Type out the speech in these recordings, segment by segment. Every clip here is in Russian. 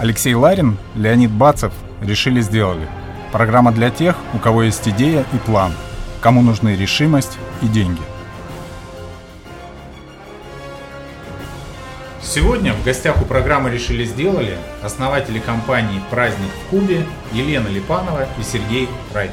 Алексей Ларин, Леонид Бацев решили сделали. Программа для тех, у кого есть идея и план, кому нужны решимость и деньги. Сегодня в гостях у программы «Решили сделали» основатели компании «Праздник в Кубе» Елена Липанова и Сергей Райц.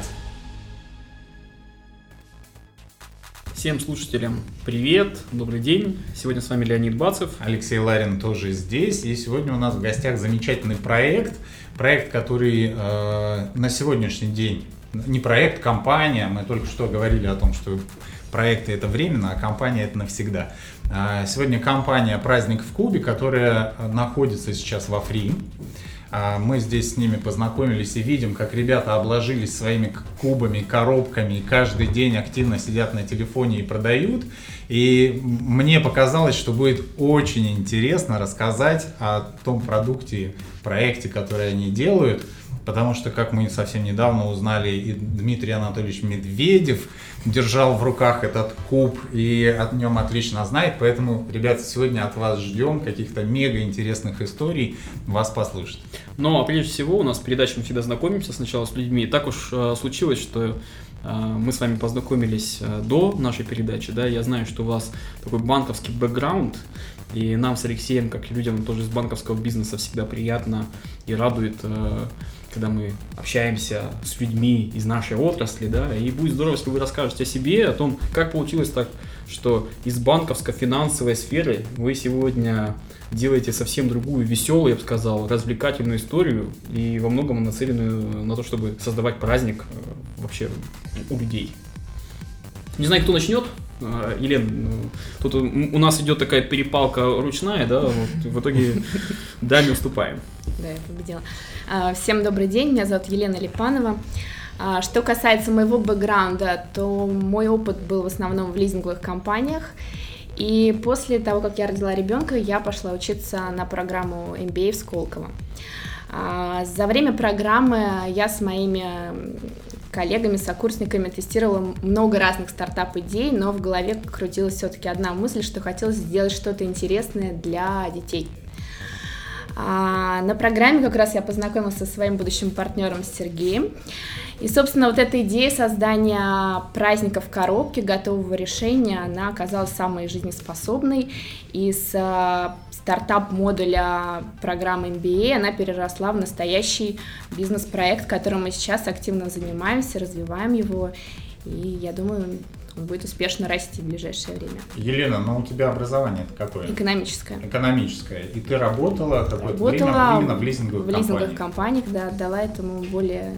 Всем слушателям привет, добрый день. Сегодня с вами Леонид Бацев. Алексей Ларин тоже здесь. И сегодня у нас в гостях замечательный проект. Проект, который э, на сегодняшний день, не проект, компания. Мы только что говорили о том, что проекты это временно, а компания это навсегда. А сегодня компания «Праздник в Кубе», которая находится сейчас во Фри. А мы здесь с ними познакомились и видим, как ребята обложились своими кубами, коробками, и каждый день активно сидят на телефоне и продают. И мне показалось, что будет очень интересно рассказать о том продукте, проекте, который они делают – потому что, как мы совсем недавно узнали, и Дмитрий Анатольевич Медведев держал в руках этот куб и о нем отлично знает, поэтому, ребята, сегодня от вас ждем каких-то мега интересных историй, вас послушать. Ну, а прежде всего у нас в передаче мы всегда знакомимся сначала с людьми. И так уж э, случилось, что э, мы с вами познакомились э, до нашей передачи, да, я знаю, что у вас такой банковский бэкграунд, и нам с Алексеем, как людям тоже из банковского бизнеса, всегда приятно и радует когда мы общаемся с людьми из нашей отрасли, да, и будет здорово, если вы расскажете о себе, о том, как получилось так, что из банковско-финансовой сферы вы сегодня делаете совсем другую, веселую, я бы сказал, развлекательную историю и во многом нацеленную на то, чтобы создавать праздник э, вообще у людей. Не знаю, кто начнет. Э, Елен, ну, тут у нас идет такая перепалка ручная, да, вот, в итоге даме уступаем. Да, я победила. Всем добрый день, меня зовут Елена Липанова. А, что касается моего бэкграунда, то мой опыт был в основном в лизинговых компаниях. И после того, как я родила ребенка, я пошла учиться на программу MBA в Сколково. А, за время программы я с моими коллегами, сокурсниками тестировала много разных стартап-идей, но в голове крутилась все-таки одна мысль, что хотелось сделать что-то интересное для детей. А, на программе как раз я познакомилась со своим будущим партнером Сергеем. И, собственно, вот эта идея создания праздника в коробке, готового решения, она оказалась самой жизнеспособной. И с а, стартап-модуля программы MBA она переросла в настоящий бизнес-проект, которым мы сейчас активно занимаемся, развиваем его. И я думаю, он будет успешно расти в ближайшее время. Елена, ну у тебя образование какое? Экономическое. Экономическое. И ты работала какое-то работала время именно в лизинговых компаниях? В лизинговых компаниях, да, отдала этому более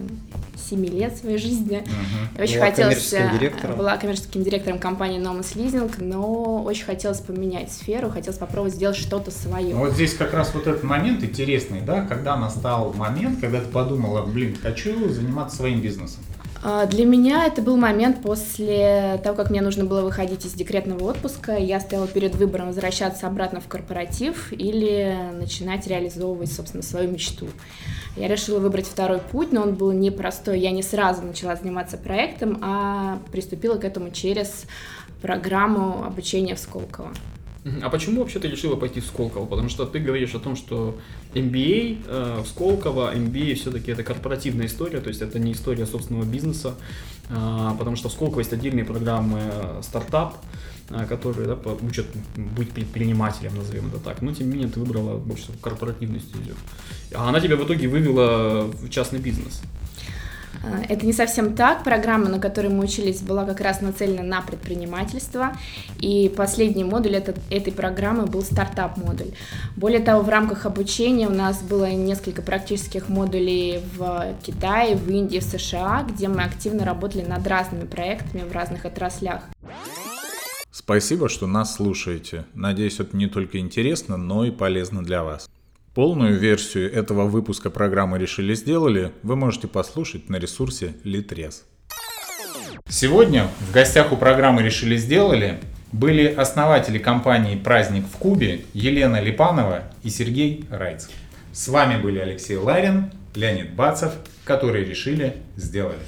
7 лет своей жизни. Угу. Очень была хотелось... Коммерческим директором. Была коммерческим директором компании Nomos Leasing, но очень хотелось поменять сферу, хотелось попробовать сделать что-то свое. Вот здесь как раз вот этот момент интересный, да, когда настал момент, когда ты подумала, блин, хочу заниматься своим бизнесом. А, для меня это был момент после того, как мне нужно было выходить из декретного отпуска. Я стояла перед выбором возвращаться обратно в корпоратив или начинать реализовывать, собственно, свою мечту. Я решила выбрать второй путь, но он был непростой. Я не сразу начала заниматься проектом, а приступила к этому через программу обучения в Сколково. А почему вообще ты решила пойти в Сколково? Потому что ты говоришь о том, что MBA э, в Сколково, MBA все-таки это корпоративная история, то есть это не история собственного бизнеса, э, потому что в Сколково есть отдельные программы э, стартап, э, которые да, учат быть предпринимателем, назовем это так. Но тем не менее ты выбрала больше корпоративную стезю. А она тебя в итоге вывела в частный бизнес. А, это не совсем так. Программа, на которой мы учились, была как раз нацелена на предпринимательство. И последний модуль это, этой программы был стартап-модуль. Более того, в рамках обучения у нас было несколько практических модулей в Китае, в Индии, в США, где мы активно работали над разными проектами в разных отраслях. Спасибо, что нас слушаете. Надеюсь, это не только интересно, но и полезно для вас. Полную версию этого выпуска программы «Решили сделали» вы можете послушать на ресурсе Litres. Сегодня в гостях у программы «Решили сделали» были основатели компании «Праздник в Кубе» Елена Липанова и Сергей Райц. С вами были Алексей Ларин, Леонид Бацев, которые решили сделали.